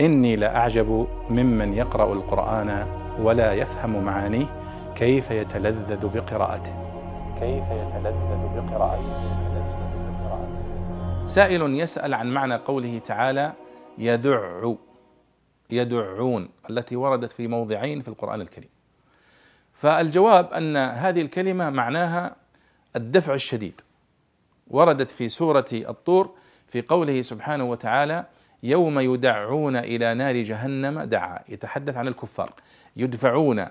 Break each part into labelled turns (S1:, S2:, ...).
S1: إني لأعجب ممن يقرأ القرآن ولا يفهم معانيه كيف يتلذذ بقراءته. كيف يتلذذ بقراءته.
S2: سائل يسأل عن معنى قوله تعالى يدع يدعون التي وردت في موضعين في القرآن الكريم. فالجواب أن هذه الكلمة معناها الدفع الشديد. وردت في سورة الطور في قوله سبحانه وتعالى يوم يدعون إلى نار جهنم دعا يتحدث عن الكفار. يدفعون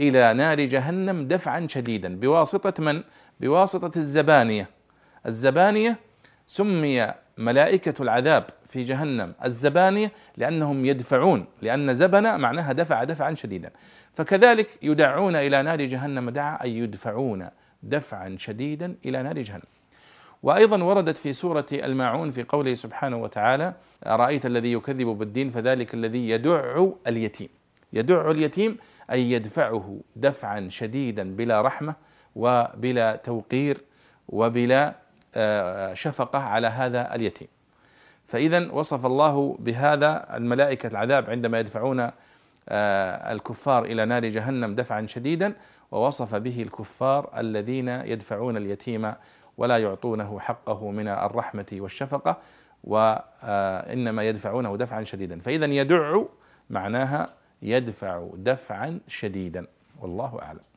S2: إلى نار جهنم دفعا شديدا. بواسطة من؟ بواسطة الزبانية. الزبانية سمي ملائكة العذاب في جهنم. الزبانية لأنهم يدفعون لأن زبن معناها دفع دفعا شديدا. فكذلك يدعون إلى نار جهنم دعا أي يدفعون دفعا شديدا إلى نار جهنم. وأيضا وردت في سورة الماعون في قوله سبحانه وتعالى أرأيت الذي يكذب بالدين فذلك الذي يدع اليتيم. يدع اليتيم أي يدفعه دفعا شديدا بلا رحمة وبلا توقير وبلا آه، شفقة على هذا اليتيم. فاذا وصف الله بهذا الملائكة العذاب عندما يدفعون آه، الكفار إلى نار جهنم دفعا شديدا ووصف به الكفار الذين يدفعون اليتيم ولا يعطونه حقه من الرحمة والشفقة وإنما يدفعونه دفعا شديدا. فإذا يدع معناها يدفع دفعا شديدا. والله أعلم.